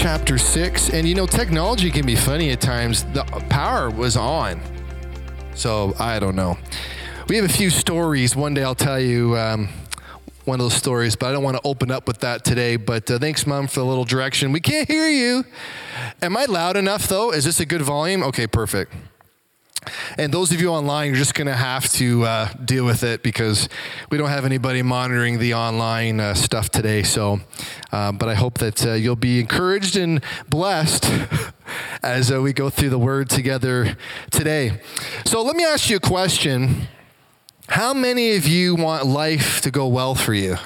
chapter 6. And you know, technology can be funny at times. The power was on. So I don't know. We have a few stories. One day I'll tell you um, one of those stories, but I don't want to open up with that today. But uh, thanks, Mom, for the little direction. We can't hear you. Am I loud enough, though? Is this a good volume? Okay, perfect. And those of you online, you're just going to have to uh, deal with it because we don't have anybody monitoring the online uh, stuff today. So, uh, but I hope that uh, you'll be encouraged and blessed as uh, we go through the word together today. So, let me ask you a question How many of you want life to go well for you?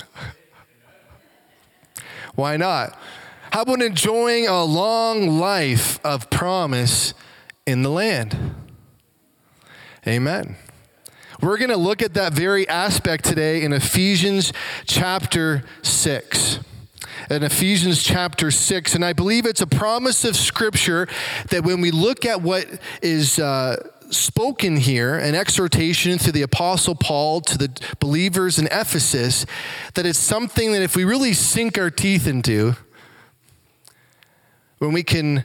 Why not? How about enjoying a long life of promise in the land? Amen. We're going to look at that very aspect today in Ephesians chapter 6. In Ephesians chapter 6. And I believe it's a promise of Scripture that when we look at what is. Uh, spoken here, an exhortation through the Apostle Paul to the believers in Ephesus, that it's something that if we really sink our teeth into, when we can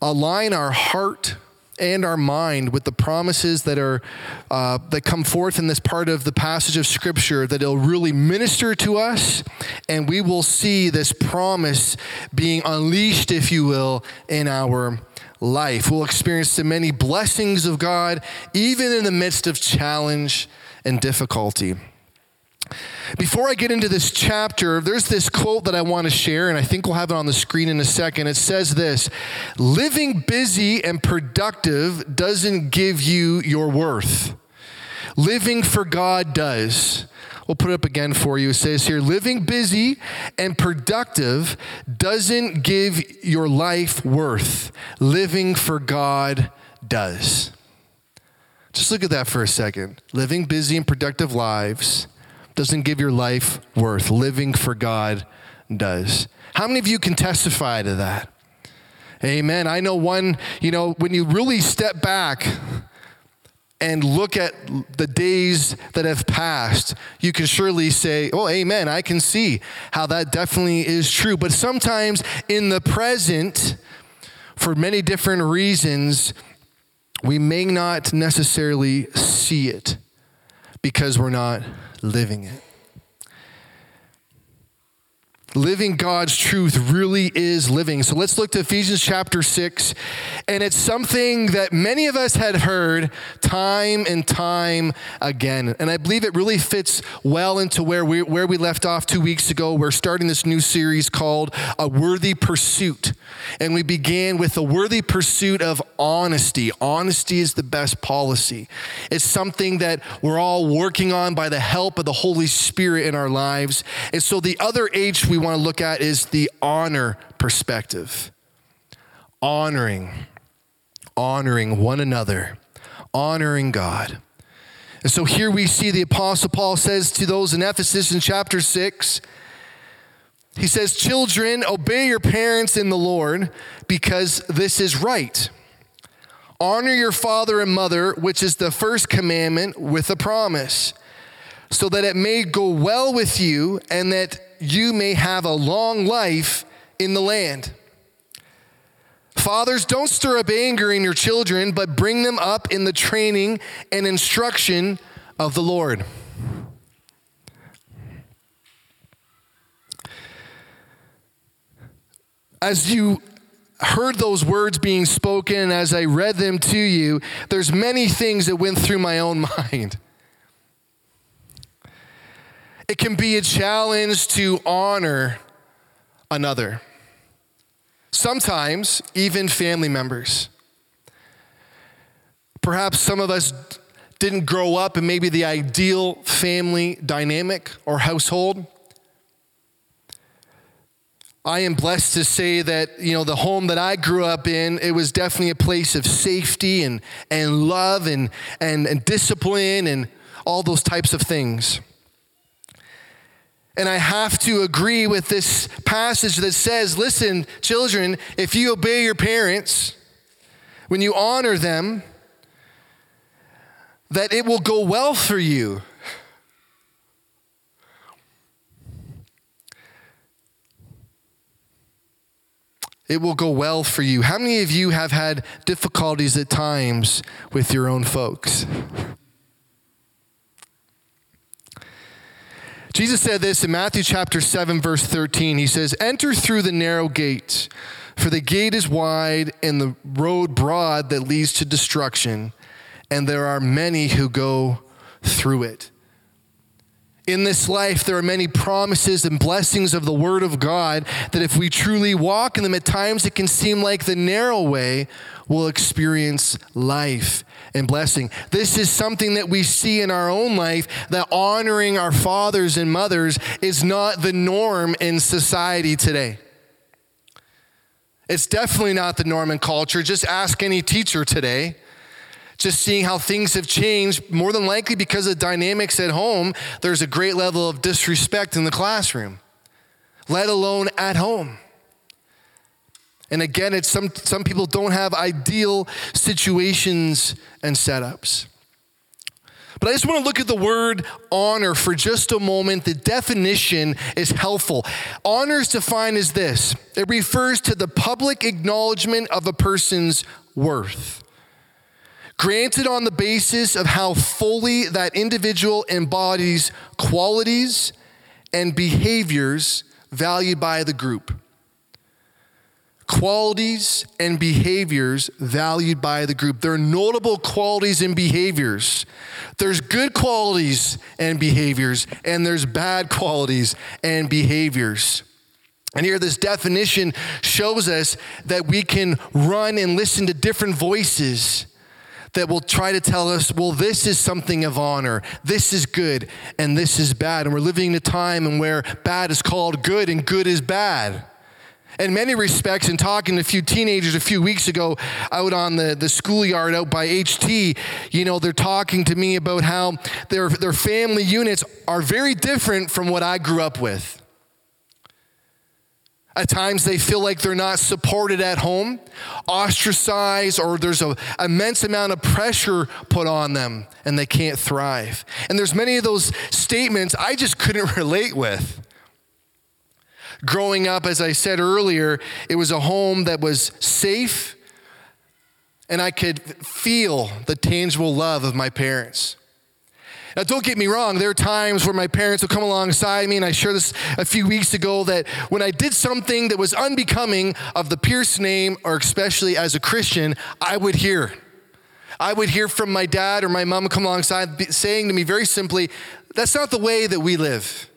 align our heart and our mind with the promises that are uh, that come forth in this part of the passage of scripture that it'll really minister to us and we will see this promise being unleashed if you will in our life. We'll experience the many blessings of god even in the midst of challenge and difficulty before I get into this chapter, there's this quote that I want to share, and I think we'll have it on the screen in a second. It says this Living busy and productive doesn't give you your worth, living for God does. We'll put it up again for you. It says here living busy and productive doesn't give your life worth, living for God does. Just look at that for a second. Living busy and productive lives doesn't give your life worth. Living for God does. How many of you can testify to that? Amen. I know one, you know, when you really step back and look at the days that have passed, you can surely say, Oh, amen. I can see how that definitely is true. But sometimes in the present, for many different reasons, we may not necessarily see it because we're not living it. Living God's truth really is living. So let's look to Ephesians chapter 6. And it's something that many of us had heard time and time again. And I believe it really fits well into where we, where we left off two weeks ago. We're starting this new series called A Worthy Pursuit. And we began with a worthy pursuit of honesty. Honesty is the best policy. It's something that we're all working on by the help of the Holy Spirit in our lives. And so the other H we want to look at is the honor perspective. Honoring, honoring one another, honoring God. And so here we see the Apostle Paul says to those in Ephesus in chapter 6, he says, Children, obey your parents in the Lord because this is right. Honor your father and mother, which is the first commandment with a promise, so that it may go well with you and that you may have a long life in the land. Fathers, don't stir up anger in your children, but bring them up in the training and instruction of the Lord. As you heard those words being spoken, as I read them to you, there's many things that went through my own mind. It can be a challenge to honor another. Sometimes, even family members. Perhaps some of us didn't grow up in maybe the ideal family dynamic or household. I am blessed to say that, you know, the home that I grew up in, it was definitely a place of safety and, and love and, and, and discipline and all those types of things. And I have to agree with this passage that says, listen, children, if you obey your parents, when you honor them, that it will go well for you. it will go well for you. How many of you have had difficulties at times with your own folks? Jesus said this in Matthew chapter 7, verse 13. He says, Enter through the narrow gate, for the gate is wide and the road broad that leads to destruction, and there are many who go through it. In this life, there are many promises and blessings of the Word of God that if we truly walk in them, at times it can seem like the narrow way will experience life and blessing. This is something that we see in our own life that honoring our fathers and mothers is not the norm in society today. It's definitely not the norm in culture. Just ask any teacher today just seeing how things have changed, more than likely because of dynamics at home, there's a great level of disrespect in the classroom, let alone at home. And again, it's some, some people don't have ideal situations and setups. But I just want to look at the word honor for just a moment. The definition is helpful. Honor is defined as this it refers to the public acknowledgement of a person's worth granted on the basis of how fully that individual embodies qualities and behaviors valued by the group. Qualities and behaviors valued by the group. There are notable qualities and behaviors. There's good qualities and behaviors, and there's bad qualities and behaviors. And here, this definition shows us that we can run and listen to different voices that will try to tell us, well, this is something of honor, this is good, and this is bad. And we're living in a time in where bad is called good and good is bad. In many respects, in talking to a few teenagers a few weeks ago out on the, the schoolyard out by HT, you know, they're talking to me about how their, their family units are very different from what I grew up with. At times, they feel like they're not supported at home, ostracized, or there's an immense amount of pressure put on them and they can't thrive. And there's many of those statements I just couldn't relate with. Growing up, as I said earlier, it was a home that was safe, and I could feel the tangible love of my parents. Now, don't get me wrong, there are times where my parents will come alongside me, and I shared this a few weeks ago that when I did something that was unbecoming of the Pierce name, or especially as a Christian, I would hear. I would hear from my dad or my mom come alongside saying to me very simply, That's not the way that we live.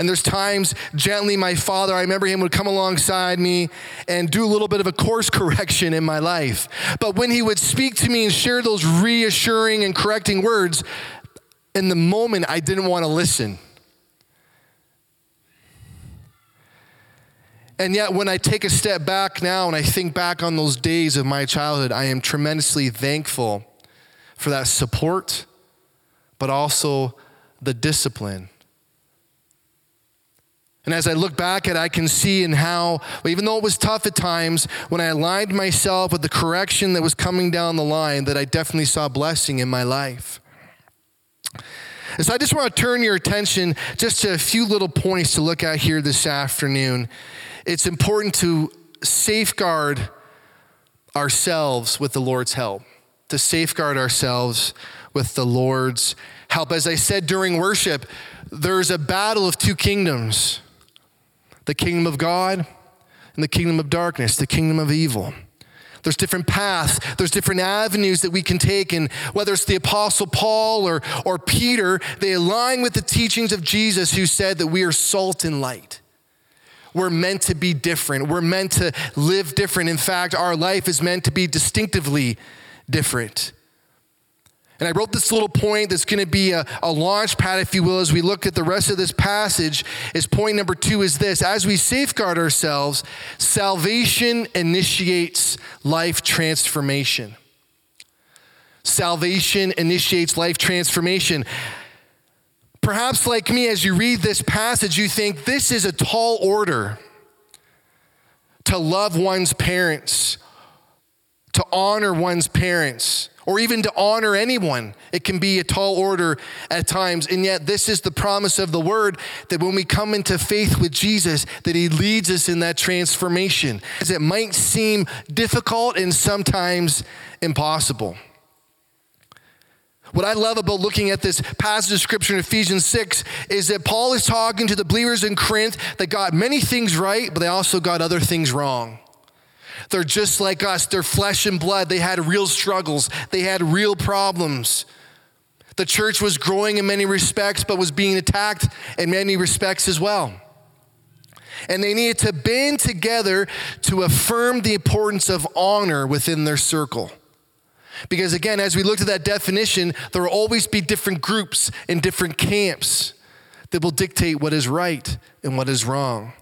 And there's times, gently, my father, I remember him would come alongside me and do a little bit of a course correction in my life. But when he would speak to me and share those reassuring and correcting words, in the moment, I didn't want to listen. And yet, when I take a step back now and I think back on those days of my childhood, I am tremendously thankful for that support, but also the discipline and as I look back at it, I can see in how, even though it was tough at times, when I aligned myself with the correction that was coming down the line, that I definitely saw blessing in my life. And so I just want to turn your attention just to a few little points to look at here this afternoon. It's important to safeguard ourselves with the Lord's help, to safeguard ourselves with the Lord's help. As I said during worship, there's a battle of two kingdoms the kingdom of God and the kingdom of darkness, the kingdom of evil. There's different paths, there's different avenues that we can take. And whether it's the Apostle Paul or, or Peter, they align with the teachings of Jesus who said that we are salt and light. We're meant to be different. We're meant to live different. In fact, our life is meant to be distinctively different. And I wrote this little point that's going to be a, a launch pad, if you will, as we look at the rest of this passage. Is point number two is this as we safeguard ourselves, salvation initiates life transformation. Salvation initiates life transformation. Perhaps, like me, as you read this passage, you think this is a tall order to love one's parents, to honor one's parents or even to honor anyone. It can be a tall order at times. And yet this is the promise of the word that when we come into faith with Jesus, that he leads us in that transformation. As it might seem difficult and sometimes impossible. What I love about looking at this passage of scripture in Ephesians 6 is that Paul is talking to the believers in Corinth that got many things right, but they also got other things wrong. They're just like us. They're flesh and blood. They had real struggles, they had real problems. The church was growing in many respects, but was being attacked in many respects as well. And they needed to band together to affirm the importance of honor within their circle. Because again, as we looked at that definition, there will always be different groups in different camps that will dictate what is right and what is wrong.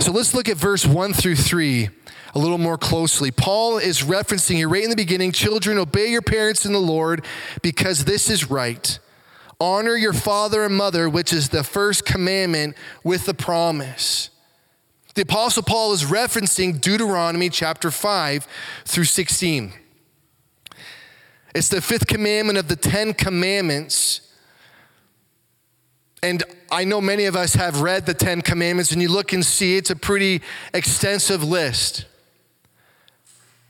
So let's look at verse 1 through 3 a little more closely. Paul is referencing here right in the beginning children, obey your parents in the Lord because this is right. Honor your father and mother, which is the first commandment with the promise. The Apostle Paul is referencing Deuteronomy chapter 5 through 16. It's the fifth commandment of the Ten Commandments. And I know many of us have read the Ten Commandments, and you look and see it's a pretty extensive list.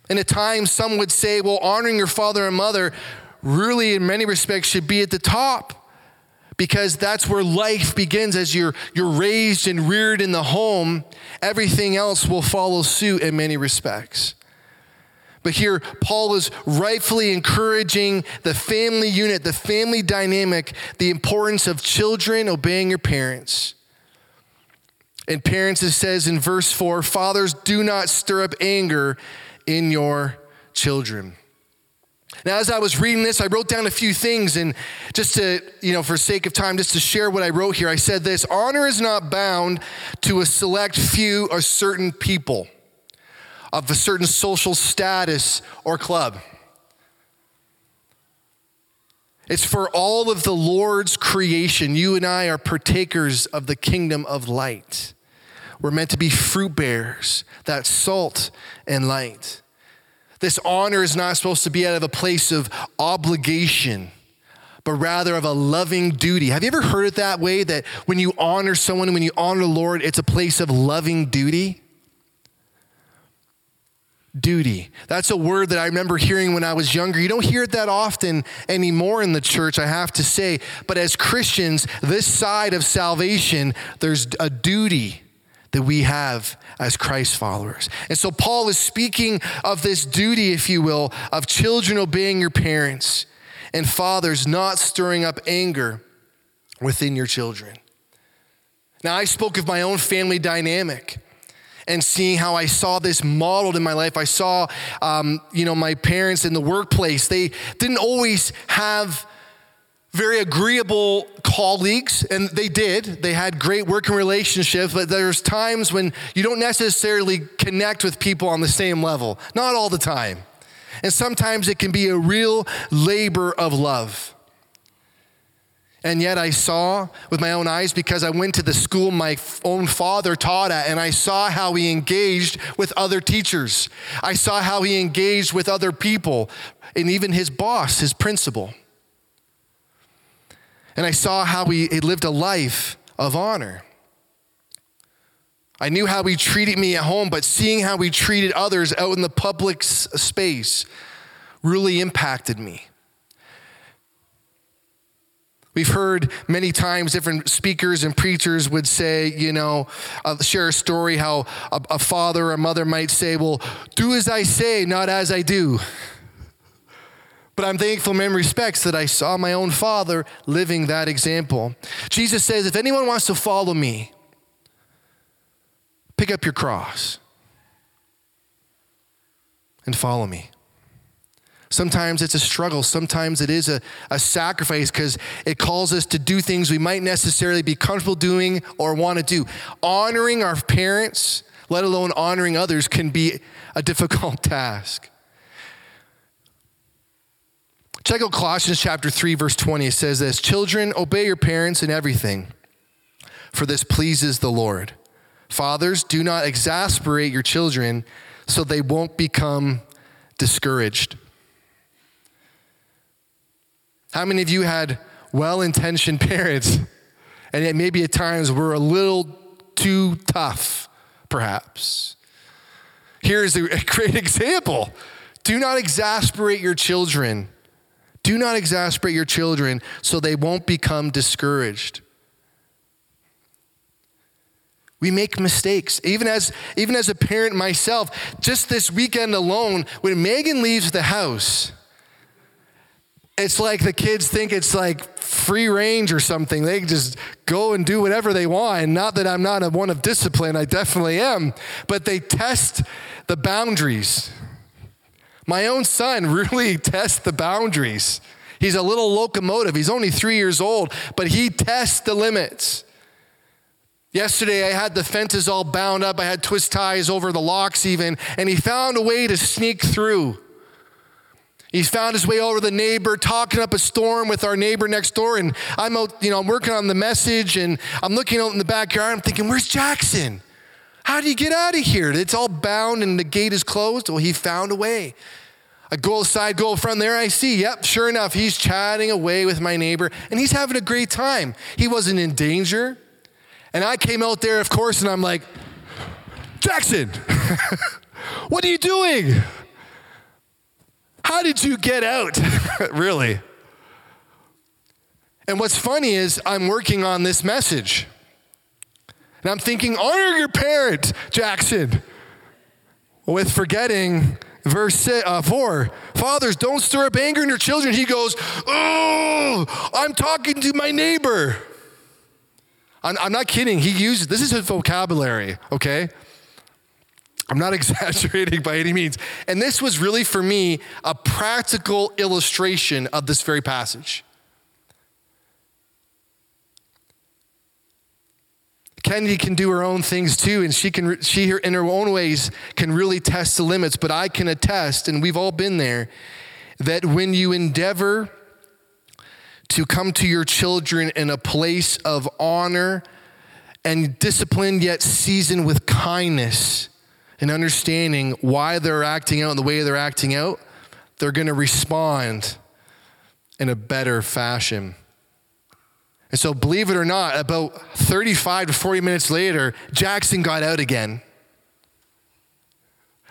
And at times, some would say, well, honoring your father and mother really, in many respects, should be at the top because that's where life begins as you're, you're raised and reared in the home. Everything else will follow suit in many respects. But here, Paul is rightfully encouraging the family unit, the family dynamic, the importance of children obeying your parents. And parents, it says in verse 4 Fathers, do not stir up anger in your children. Now, as I was reading this, I wrote down a few things, and just to, you know, for sake of time, just to share what I wrote here, I said this honor is not bound to a select few or certain people of a certain social status or club. It's for all of the Lord's creation. You and I are partakers of the kingdom of light. We're meant to be fruit bearers, that salt and light. This honor is not supposed to be out of a place of obligation, but rather of a loving duty. Have you ever heard it that way? That when you honor someone, when you honor the Lord, it's a place of loving duty? Duty. That's a word that I remember hearing when I was younger. You don't hear it that often anymore in the church, I have to say. But as Christians, this side of salvation, there's a duty that we have as Christ followers. And so Paul is speaking of this duty, if you will, of children obeying your parents and fathers not stirring up anger within your children. Now, I spoke of my own family dynamic and seeing how I saw this modeled in my life. I saw, um, you know, my parents in the workplace. They didn't always have very agreeable colleagues, and they did. They had great working relationships, but there's times when you don't necessarily connect with people on the same level. Not all the time. And sometimes it can be a real labor of love. And yet I saw with my own eyes because I went to the school my own father taught at, and I saw how he engaged with other teachers. I saw how he engaged with other people, and even his boss, his principal. And I saw how he, he lived a life of honor. I knew how he treated me at home, but seeing how he treated others out in the public space really impacted me. We've heard many times different speakers and preachers would say, you know, uh, share a story how a, a father or a mother might say, Well, do as I say, not as I do. But I'm thankful in many respects that I saw my own father living that example. Jesus says, if anyone wants to follow me, pick up your cross and follow me. Sometimes it's a struggle. Sometimes it is a, a sacrifice because it calls us to do things we might necessarily be comfortable doing or want to do. Honoring our parents, let alone honoring others, can be a difficult task. Check out Colossians chapter 3, verse 20. It says this Children, obey your parents in everything, for this pleases the Lord. Fathers, do not exasperate your children so they won't become discouraged. How many of you had well intentioned parents and yet maybe at times were a little too tough, perhaps? Here's a great example do not exasperate your children. Do not exasperate your children so they won't become discouraged. We make mistakes. Even as, even as a parent myself, just this weekend alone, when Megan leaves the house, it's like the kids think it's like free range or something. They just go and do whatever they want. And not that I'm not a one of discipline, I definitely am, but they test the boundaries. My own son really tests the boundaries. He's a little locomotive. He's only three years old, but he tests the limits. Yesterday, I had the fences all bound up. I had twist ties over the locks, even, and he found a way to sneak through. He's found his way over the neighbor, talking up a storm with our neighbor next door. And I'm out, you know, I'm working on the message and I'm looking out in the backyard. I'm thinking, where's Jackson? How do you get out of here? It's all bound and the gate is closed. Well, he found a way. I go outside, go from there, I see, yep, sure enough, he's chatting away with my neighbor and he's having a great time. He wasn't in danger. And I came out there, of course, and I'm like, Jackson, what are you doing? How did you get out? really? And what's funny is, I'm working on this message. And I'm thinking, honor your parent, Jackson, with forgetting verse uh, 4 Fathers, don't stir up anger in your children. He goes, Oh, I'm talking to my neighbor. I'm, I'm not kidding. He uses this is his vocabulary, okay? I'm not exaggerating by any means. And this was really for me a practical illustration of this very passage. Kennedy can do her own things too, and she can she in her own ways can really test the limits. But I can attest, and we've all been there, that when you endeavor to come to your children in a place of honor and discipline, yet seasoned with kindness and understanding why they're acting out and the way they're acting out, they're going to respond in a better fashion. And so, believe it or not, about 35 to 40 minutes later, Jackson got out again.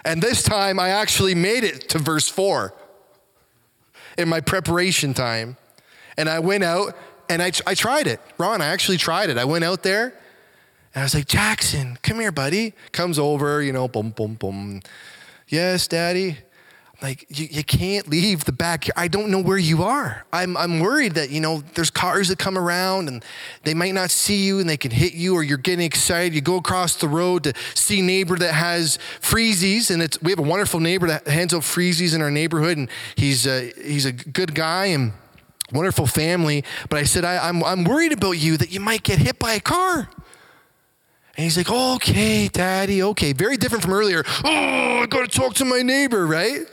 And this time I actually made it to verse 4 in my preparation time. And I went out and I, I tried it. Ron, I actually tried it. I went out there and I was like, Jackson, come here, buddy. Comes over, you know, boom, boom, boom. Yes, daddy. Like, you, you can't leave the back. I don't know where you are. I'm, I'm worried that, you know, there's cars that come around and they might not see you and they can hit you or you're getting excited. You go across the road to see neighbor that has freezies. And it's, we have a wonderful neighbor that hands out freezies in our neighborhood. And he's a, he's a good guy. And wonderful family. But I said, I, I'm, I'm worried about you that you might get hit by a car. And he's like, okay, daddy, okay. Very different from earlier. Oh, I got to talk to my neighbor, right?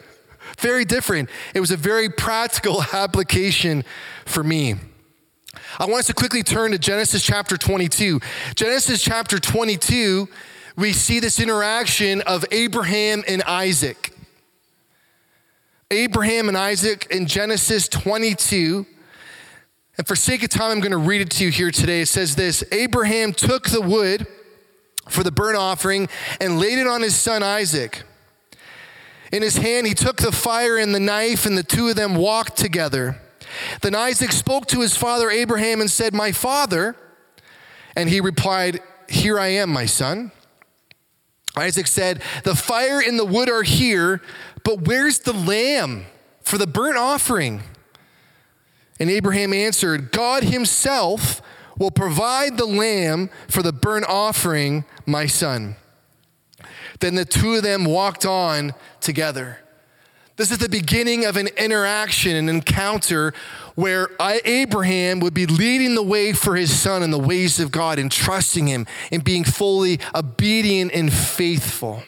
Very different. It was a very practical application for me. I want us to quickly turn to Genesis chapter 22. Genesis chapter 22, we see this interaction of Abraham and Isaac. Abraham and Isaac in Genesis 22. And for sake of time, I'm going to read it to you here today. It says this Abraham took the wood for the burnt offering and laid it on his son Isaac. In his hand, he took the fire and the knife, and the two of them walked together. Then Isaac spoke to his father Abraham and said, My father. And he replied, Here I am, my son. Isaac said, The fire and the wood are here, but where's the lamb for the burnt offering? And Abraham answered, God himself will provide the lamb for the burnt offering, my son. Then the two of them walked on together. This is the beginning of an interaction, an encounter where Abraham would be leading the way for his son in the ways of God and trusting him and being fully obedient and faithful.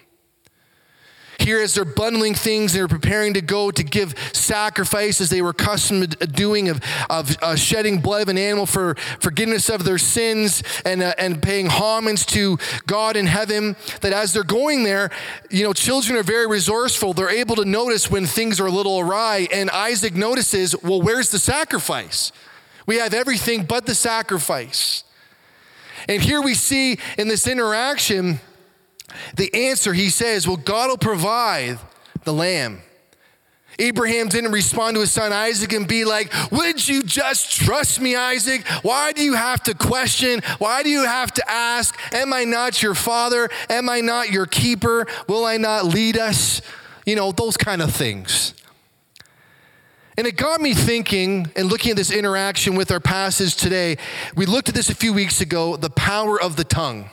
Here as they're bundling things, they're preparing to go to give sacrifices they were accustomed to doing of, of uh, shedding blood of an animal for forgiveness of their sins and, uh, and paying homage to God in heaven. That as they're going there, you know, children are very resourceful. They're able to notice when things are a little awry. And Isaac notices, well, where's the sacrifice? We have everything but the sacrifice. And here we see in this interaction the answer. He says, Well, God will provide the lamb. Abraham didn't respond to his son Isaac and be like, Would you just trust me, Isaac? Why do you have to question? Why do you have to ask? Am I not your father? Am I not your keeper? Will I not lead us? You know, those kind of things. And it got me thinking and looking at this interaction with our passage today. We looked at this a few weeks ago the power of the tongue.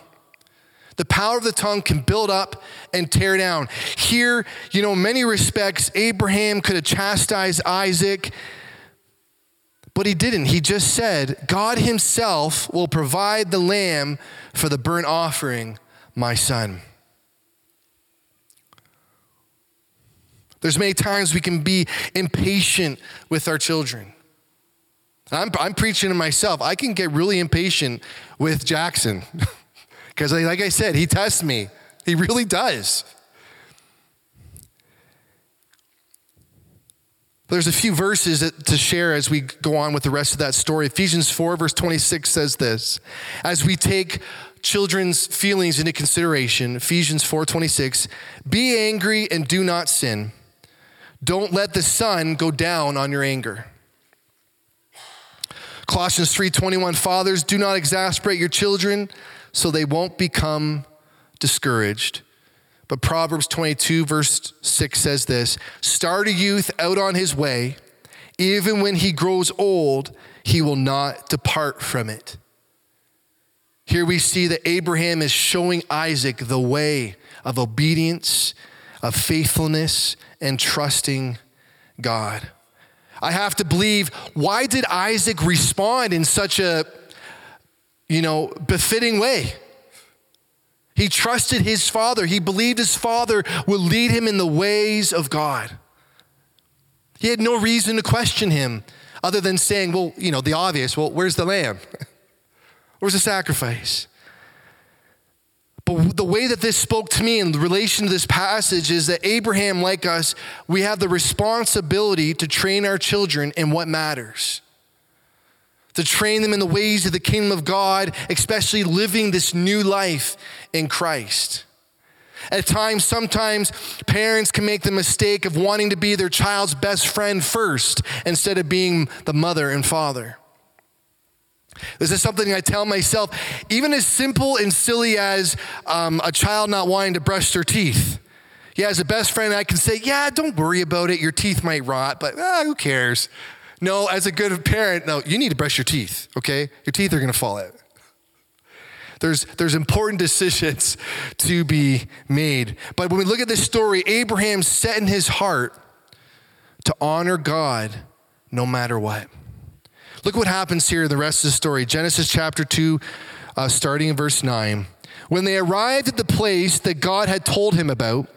The power of the tongue can build up and tear down. Here, you know, in many respects, Abraham could have chastised Isaac, but he didn't. He just said, God himself will provide the lamb for the burnt offering, my son. There's many times we can be impatient with our children. I'm, I'm preaching to myself. I can get really impatient with Jackson because, like I said, he tests me. He really does. There's a few verses to share as we go on with the rest of that story. Ephesians 4, verse 26 says this As we take children's feelings into consideration, Ephesians 4 26, be angry and do not sin. Don't let the sun go down on your anger. Colossians 3:21 Fathers, do not exasperate your children so they won't become discouraged. But Proverbs 22 verse 6 says this, start a youth out on his way, even when he grows old, he will not depart from it. Here we see that Abraham is showing Isaac the way of obedience, of faithfulness, and trusting God. I have to believe why did Isaac respond in such a you know befitting way? He trusted his father. He believed his father would lead him in the ways of God. He had no reason to question him other than saying, well, you know, the obvious, well, where's the lamb? where's the sacrifice? But the way that this spoke to me in relation to this passage is that Abraham, like us, we have the responsibility to train our children in what matters. To train them in the ways of the kingdom of God, especially living this new life in Christ. At times, sometimes parents can make the mistake of wanting to be their child's best friend first instead of being the mother and father. This is something I tell myself, even as simple and silly as um, a child not wanting to brush their teeth. Yeah, as a best friend, I can say, Yeah, don't worry about it. Your teeth might rot, but ah, who cares? No, as a good parent, no, you need to brush your teeth, okay? Your teeth are gonna fall out. There's, there's important decisions to be made. But when we look at this story, Abraham set in his heart to honor God no matter what. Look what happens here in the rest of the story. Genesis chapter 2, uh, starting in verse 9. When they arrived at the place that God had told him about,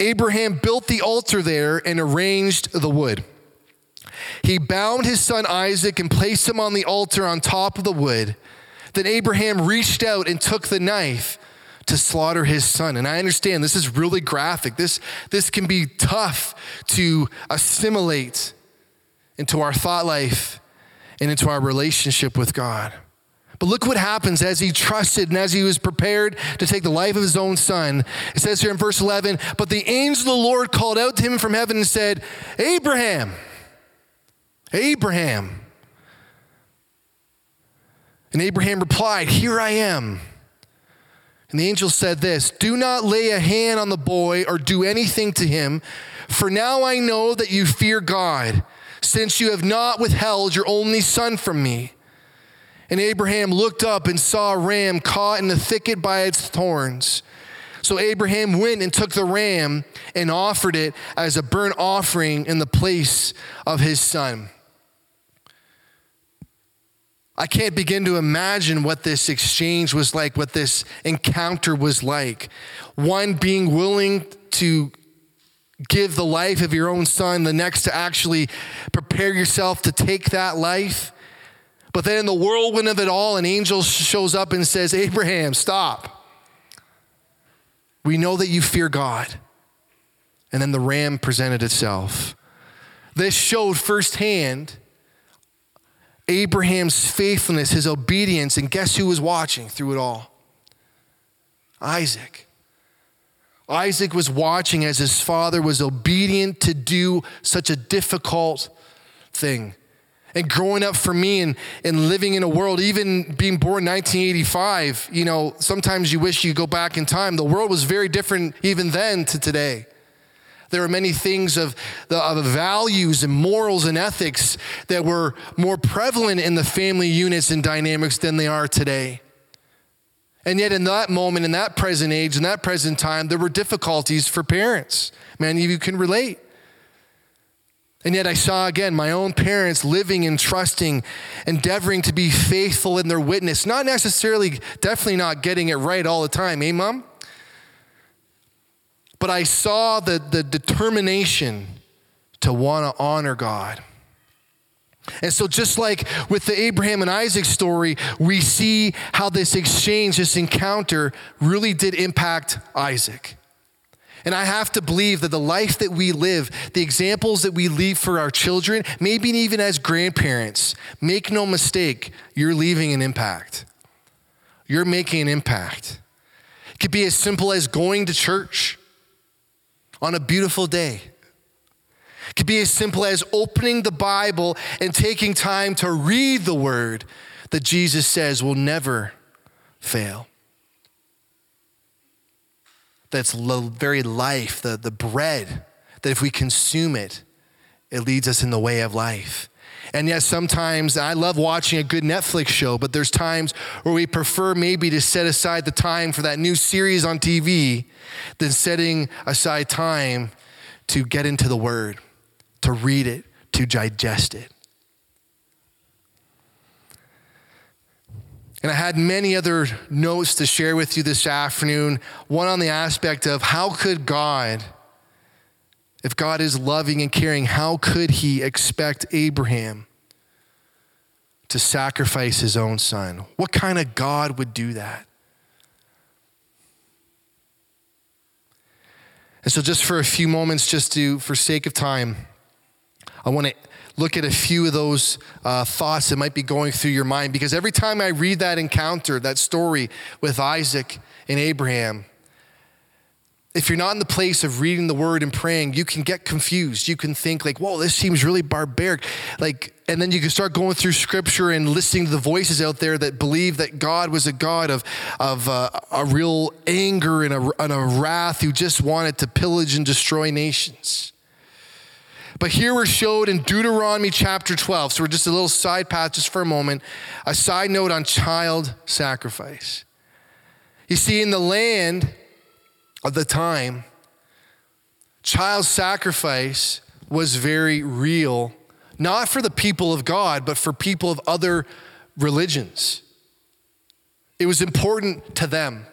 Abraham built the altar there and arranged the wood. He bound his son Isaac and placed him on the altar on top of the wood. Then Abraham reached out and took the knife to slaughter his son. And I understand this is really graphic. This, this can be tough to assimilate into our thought life and into our relationship with God. But look what happens as he trusted and as he was prepared to take the life of his own son. It says here in verse 11, But the angel of the Lord called out to him from heaven and said, Abraham, Abraham. And Abraham replied, Here I am. And the angel said this Do not lay a hand on the boy or do anything to him, for now I know that you fear God since you have not withheld your only son from me. And Abraham looked up and saw a ram caught in the thicket by its thorns. So Abraham went and took the ram and offered it as a burnt offering in the place of his son. I can't begin to imagine what this exchange was like, what this encounter was like. One being willing to give the life of your own son, the next to actually prepare yourself to take that life. But then in the whirlwind of it all, an angel shows up and says, Abraham, stop. We know that you fear God. And then the ram presented itself. This showed firsthand Abraham's faithfulness, his obedience, and guess who was watching through it all? Isaac. Isaac was watching as his father was obedient to do such a difficult thing. And growing up for me and, and living in a world, even being born 1985, you know, sometimes you wish you go back in time. The world was very different even then to today. There are many things of, the, of values and morals and ethics that were more prevalent in the family units and dynamics than they are today. And yet, in that moment, in that present age, in that present time, there were difficulties for parents. Many of you can relate. And yet, I saw again my own parents living and trusting, endeavoring to be faithful in their witness, not necessarily, definitely not getting it right all the time, eh, mom? But I saw the, the determination to want to honor God. And so, just like with the Abraham and Isaac story, we see how this exchange, this encounter, really did impact Isaac. And I have to believe that the life that we live, the examples that we leave for our children, maybe even as grandparents, make no mistake, you're leaving an impact. You're making an impact. It could be as simple as going to church on a beautiful day. It could be as simple as opening the Bible and taking time to read the word that Jesus says will never fail. That's the very life, the, the bread, that if we consume it, it leads us in the way of life. And yes, sometimes I love watching a good Netflix show, but there's times where we prefer maybe to set aside the time for that new series on TV than setting aside time to get into the Word to read it, to digest it. And I had many other notes to share with you this afternoon. One on the aspect of how could God, if God is loving and caring, how could he expect Abraham to sacrifice his own son? What kind of God would do that? And so, just for a few moments, just to, for sake of time, I want to look at a few of those uh, thoughts that might be going through your mind because every time I read that encounter, that story with Isaac and Abraham, if you're not in the place of reading the word and praying, you can get confused. You can think like, "Whoa, this seems really barbaric." Like, and then you can start going through scripture and listening to the voices out there that believe that God was a God of of uh, a real anger and a, and a wrath who just wanted to pillage and destroy nations. But here we're showed in Deuteronomy chapter 12. So we're just a little side path just for a moment. A side note on child sacrifice. You see, in the land of the time, child sacrifice was very real, not for the people of God, but for people of other religions. It was important to them.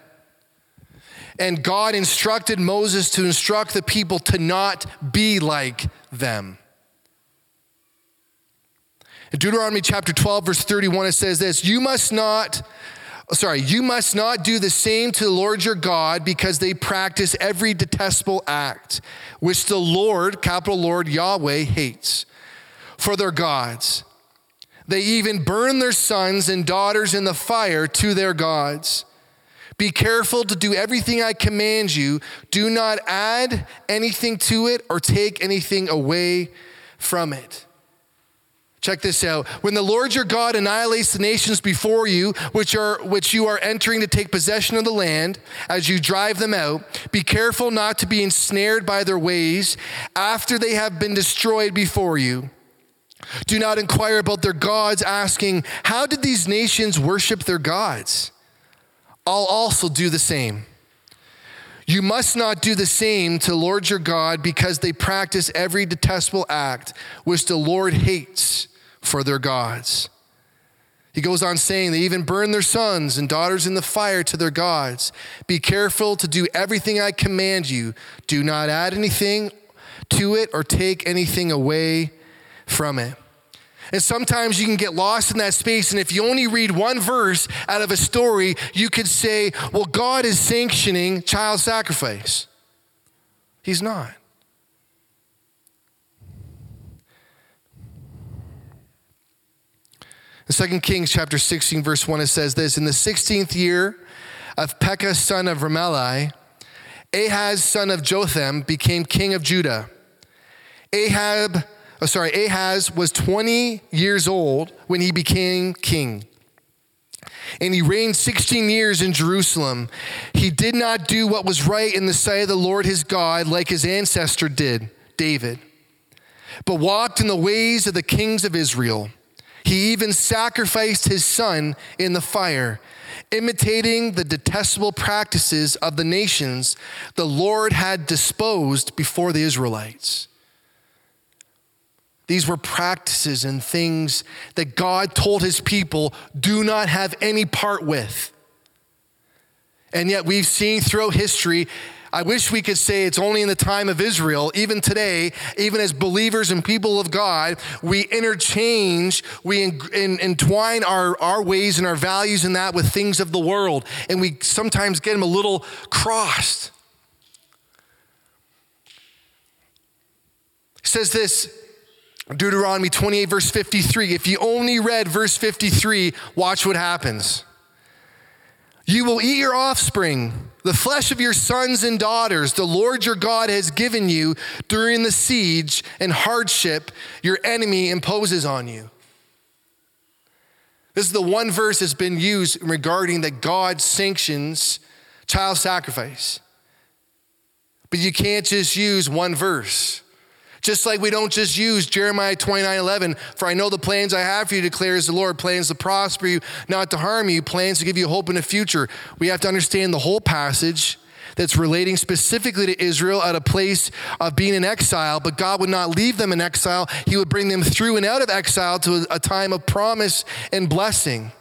And God instructed Moses to instruct the people to not be like them. In Deuteronomy chapter 12, verse 31, it says this You must not, sorry, you must not do the same to the Lord your God because they practice every detestable act, which the Lord, capital Lord Yahweh, hates for their gods. They even burn their sons and daughters in the fire to their gods. Be careful to do everything I command you. Do not add anything to it or take anything away from it. Check this out. When the Lord your God annihilates the nations before you, which are which you are entering to take possession of the land, as you drive them out, be careful not to be ensnared by their ways after they have been destroyed before you. Do not inquire about their gods, asking, How did these nations worship their gods? I'll also do the same. You must not do the same to Lord your God because they practice every detestable act which the Lord hates for their gods. He goes on saying they even burn their sons and daughters in the fire to their gods. Be careful to do everything I command you. Do not add anything to it or take anything away from it. And sometimes you can get lost in that space. And if you only read one verse out of a story, you could say, well, God is sanctioning child sacrifice. He's not. In 2 Kings chapter 16, verse 1, it says this In the 16th year of Pekah, son of Remaliah, Ahaz, son of Jotham, became king of Judah. Ahab, oh, sorry, Ahaz was 20 years old when he became king. And he reigned 16 years in Jerusalem. He did not do what was right in the sight of the Lord his God like his ancestor did, David, but walked in the ways of the kings of Israel. He even sacrificed his son in the fire, imitating the detestable practices of the nations the Lord had disposed before the Israelites. These were practices and things that God told his people do not have any part with. And yet, we've seen throughout history I wish we could say it's only in the time of Israel. Even today, even as believers and people of God, we interchange, we entwine our, our ways and our values in that with things of the world. And we sometimes get them a little crossed. It says this Deuteronomy 28, verse 53. If you only read verse 53, watch what happens. You will eat your offspring, the flesh of your sons and daughters, the Lord your God has given you during the siege and hardship your enemy imposes on you. This is the one verse that's been used regarding that God sanctions child sacrifice. But you can't just use one verse. Just like we don't just use Jeremiah 29 11, for I know the plans I have for you, declares the Lord plans to prosper you, not to harm you, plans to give you hope in the future. We have to understand the whole passage that's relating specifically to Israel at a place of being in exile, but God would not leave them in exile. He would bring them through and out of exile to a time of promise and blessing.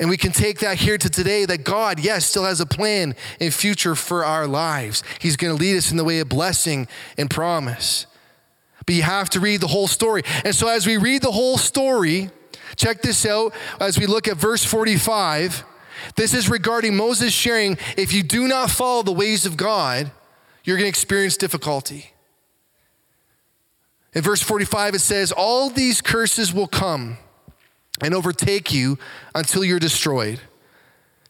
And we can take that here to today that God, yes, still has a plan and future for our lives. He's going to lead us in the way of blessing and promise but you have to read the whole story. And so, as we read the whole story, check this out as we look at verse 45. This is regarding Moses sharing if you do not follow the ways of God, you're going to experience difficulty. In verse 45, it says, All these curses will come and overtake you until you're destroyed.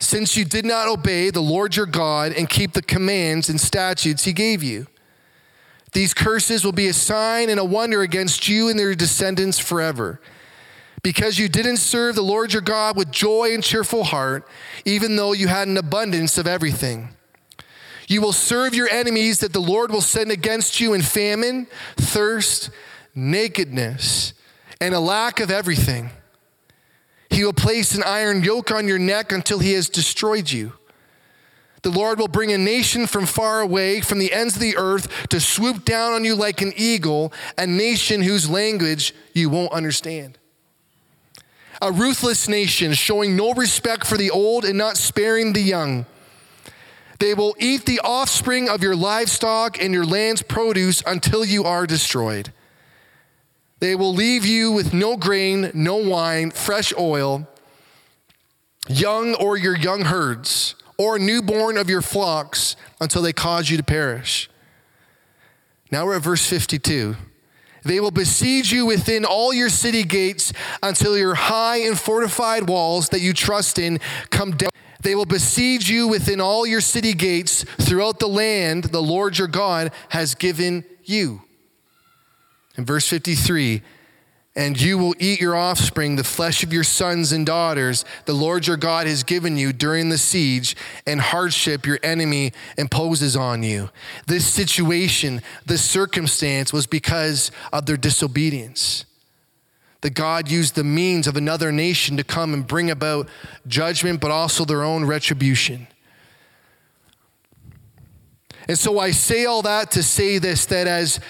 Since you did not obey the Lord your God and keep the commands and statutes he gave you. These curses will be a sign and a wonder against you and your descendants forever. Because you didn't serve the Lord your God with joy and cheerful heart, even though you had an abundance of everything. You will serve your enemies that the Lord will send against you in famine, thirst, nakedness, and a lack of everything. He will place an iron yoke on your neck until he has destroyed you. The Lord will bring a nation from far away, from the ends of the earth, to swoop down on you like an eagle, a nation whose language you won't understand. A ruthless nation showing no respect for the old and not sparing the young. They will eat the offspring of your livestock and your land's produce until you are destroyed. They will leave you with no grain, no wine, fresh oil, young or your young herds or newborn of your flocks until they cause you to perish. Now we're at verse 52. They will besiege you within all your city gates until your high and fortified walls that you trust in come down. They will besiege you within all your city gates throughout the land the Lord your God has given you. In verse 53, and you will eat your offspring, the flesh of your sons and daughters, the Lord your God has given you during the siege and hardship your enemy imposes on you. This situation, this circumstance was because of their disobedience. That God used the means of another nation to come and bring about judgment, but also their own retribution. And so I say all that to say this that as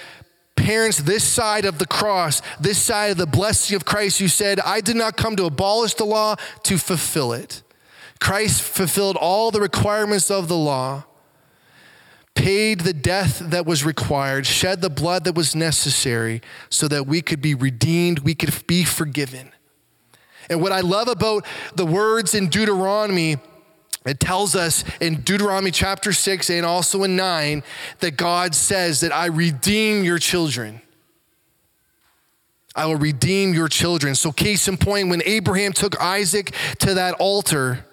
parents this side of the cross, this side of the blessing of Christ, you said, I did not come to abolish the law, to fulfill it. Christ fulfilled all the requirements of the law. paid the death that was required, shed the blood that was necessary so that we could be redeemed, we could be forgiven. And what I love about the words in Deuteronomy, it tells us in Deuteronomy chapter 6 and also in 9 that God says that I redeem your children. I will redeem your children. So, case in point, when Abraham took Isaac to that altar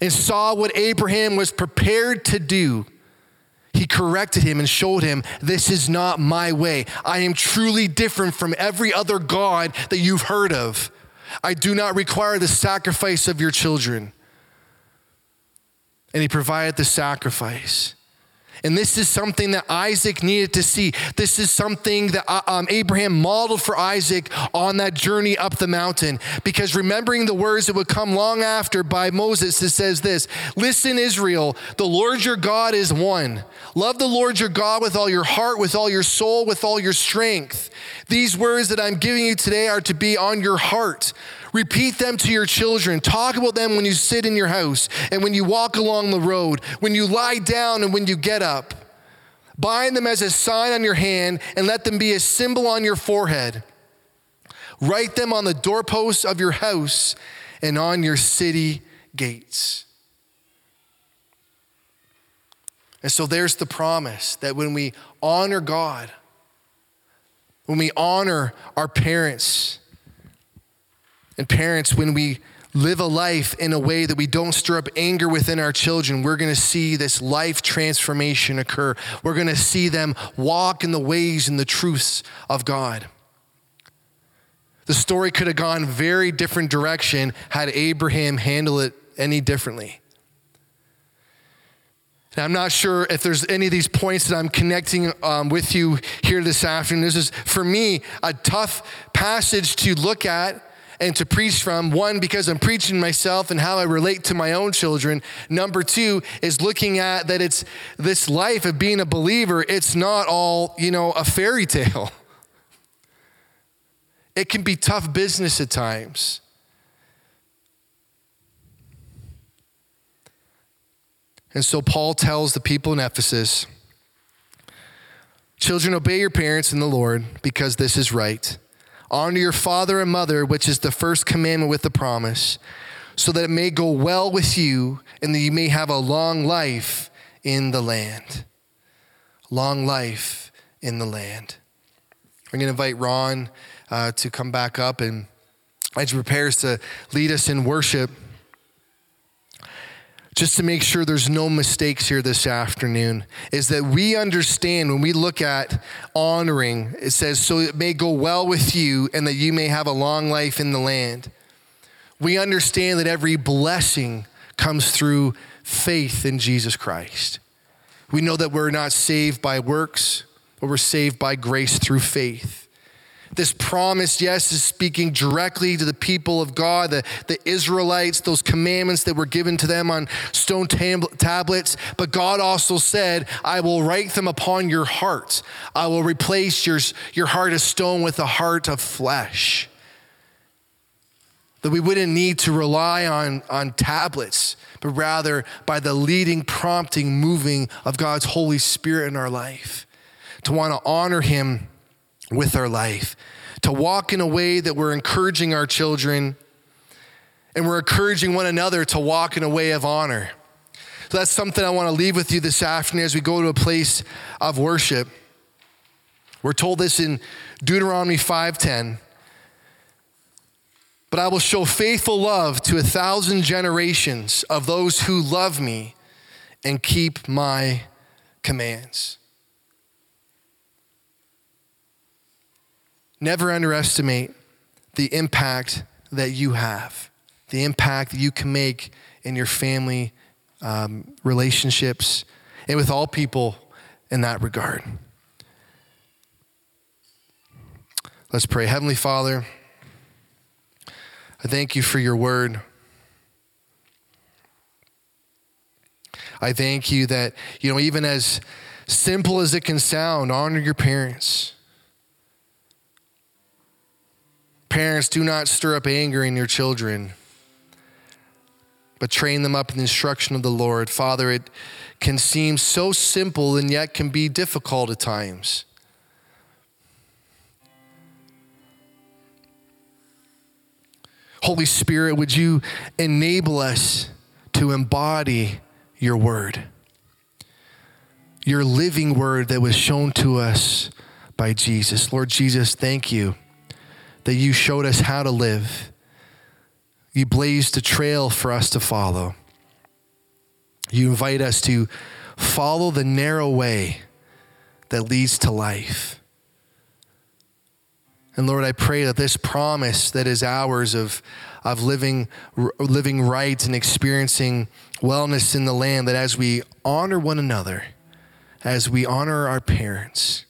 and saw what Abraham was prepared to do, he corrected him and showed him, This is not my way. I am truly different from every other God that you've heard of. I do not require the sacrifice of your children. And he provided the sacrifice. And this is something that Isaac needed to see. This is something that uh, um, Abraham modeled for Isaac on that journey up the mountain. Because remembering the words that would come long after by Moses, it says this Listen, Israel, the Lord your God is one. Love the Lord your God with all your heart, with all your soul, with all your strength. These words that I'm giving you today are to be on your heart. Repeat them to your children. Talk about them when you sit in your house and when you walk along the road, when you lie down and when you get up. Bind them as a sign on your hand and let them be a symbol on your forehead. Write them on the doorposts of your house and on your city gates. And so there's the promise that when we honor God, when we honor our parents, and parents, when we live a life in a way that we don't stir up anger within our children, we're going to see this life transformation occur. We're going to see them walk in the ways and the truths of God. The story could have gone very different direction had Abraham handled it any differently. And I'm not sure if there's any of these points that I'm connecting um, with you here this afternoon. This is, for me, a tough passage to look at and to preach from. One, because I'm preaching myself and how I relate to my own children. Number two is looking at that it's this life of being a believer, it's not all, you know, a fairy tale. It can be tough business at times. And so Paul tells the people in Ephesus Children, obey your parents in the Lord because this is right. Honor your father and mother, which is the first commandment with the promise, so that it may go well with you and that you may have a long life in the land. Long life in the land. I'm going to invite Ron uh, to come back up and as he prepares to lead us in worship just to make sure there's no mistakes here this afternoon, is that we understand when we look at honoring, it says, so it may go well with you and that you may have a long life in the land. We understand that every blessing comes through faith in Jesus Christ. We know that we're not saved by works, but we're saved by grace through faith. This promise, yes, is speaking directly to the people of God, the, the Israelites, those commandments that were given to them on stone tab- tablets. But God also said, I will write them upon your heart. I will replace your, your heart of stone with a heart of flesh. That we wouldn't need to rely on, on tablets, but rather by the leading, prompting, moving of God's Holy Spirit in our life. To want to honor Him with our life, to walk in a way that we're encouraging our children and we're encouraging one another to walk in a way of honor. So that's something I want to leave with you this afternoon as we go to a place of worship. We're told this in Deuteronomy 5:10. But I will show faithful love to a thousand generations of those who love me and keep my commands. Never underestimate the impact that you have, the impact that you can make in your family um, relationships and with all people in that regard. Let's pray. Heavenly Father, I thank you for your word. I thank you that, you know, even as simple as it can sound, honor your parents. Parents, do not stir up anger in your children. but train them up in the instruction of the Lord. Father, it can seem so simple and yet can be difficult at times. Holy Spirit, would you enable us to embody your word? Your living word that was shown to us by Jesus. Lord Jesus, thank you that you showed us how to live. You blazed a trail for us to follow. You invite us to follow the narrow way that leads to life. And Lord, I pray that this promise that is ours of, of living, living right and experiencing wellness in the land, that as we honor one another, as we honor our parents,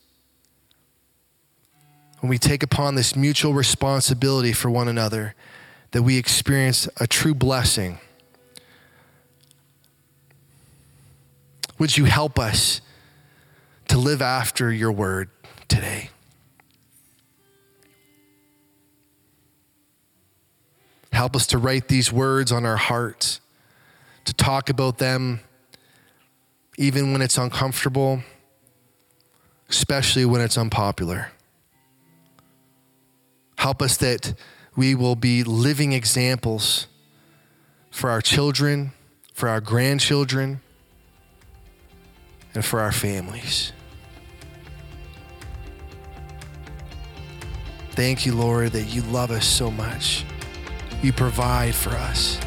when we take upon this mutual responsibility for one another, that we experience a true blessing. Would you help us to live after your word today? Help us to write these words on our hearts, to talk about them even when it's uncomfortable, especially when it's unpopular. Help us that we will be living examples for our children, for our grandchildren, and for our families. Thank you, Lord, that you love us so much you provide for us.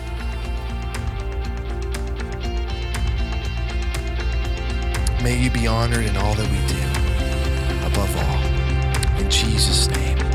May you be honored in all that we do, above all. In Jesus' name.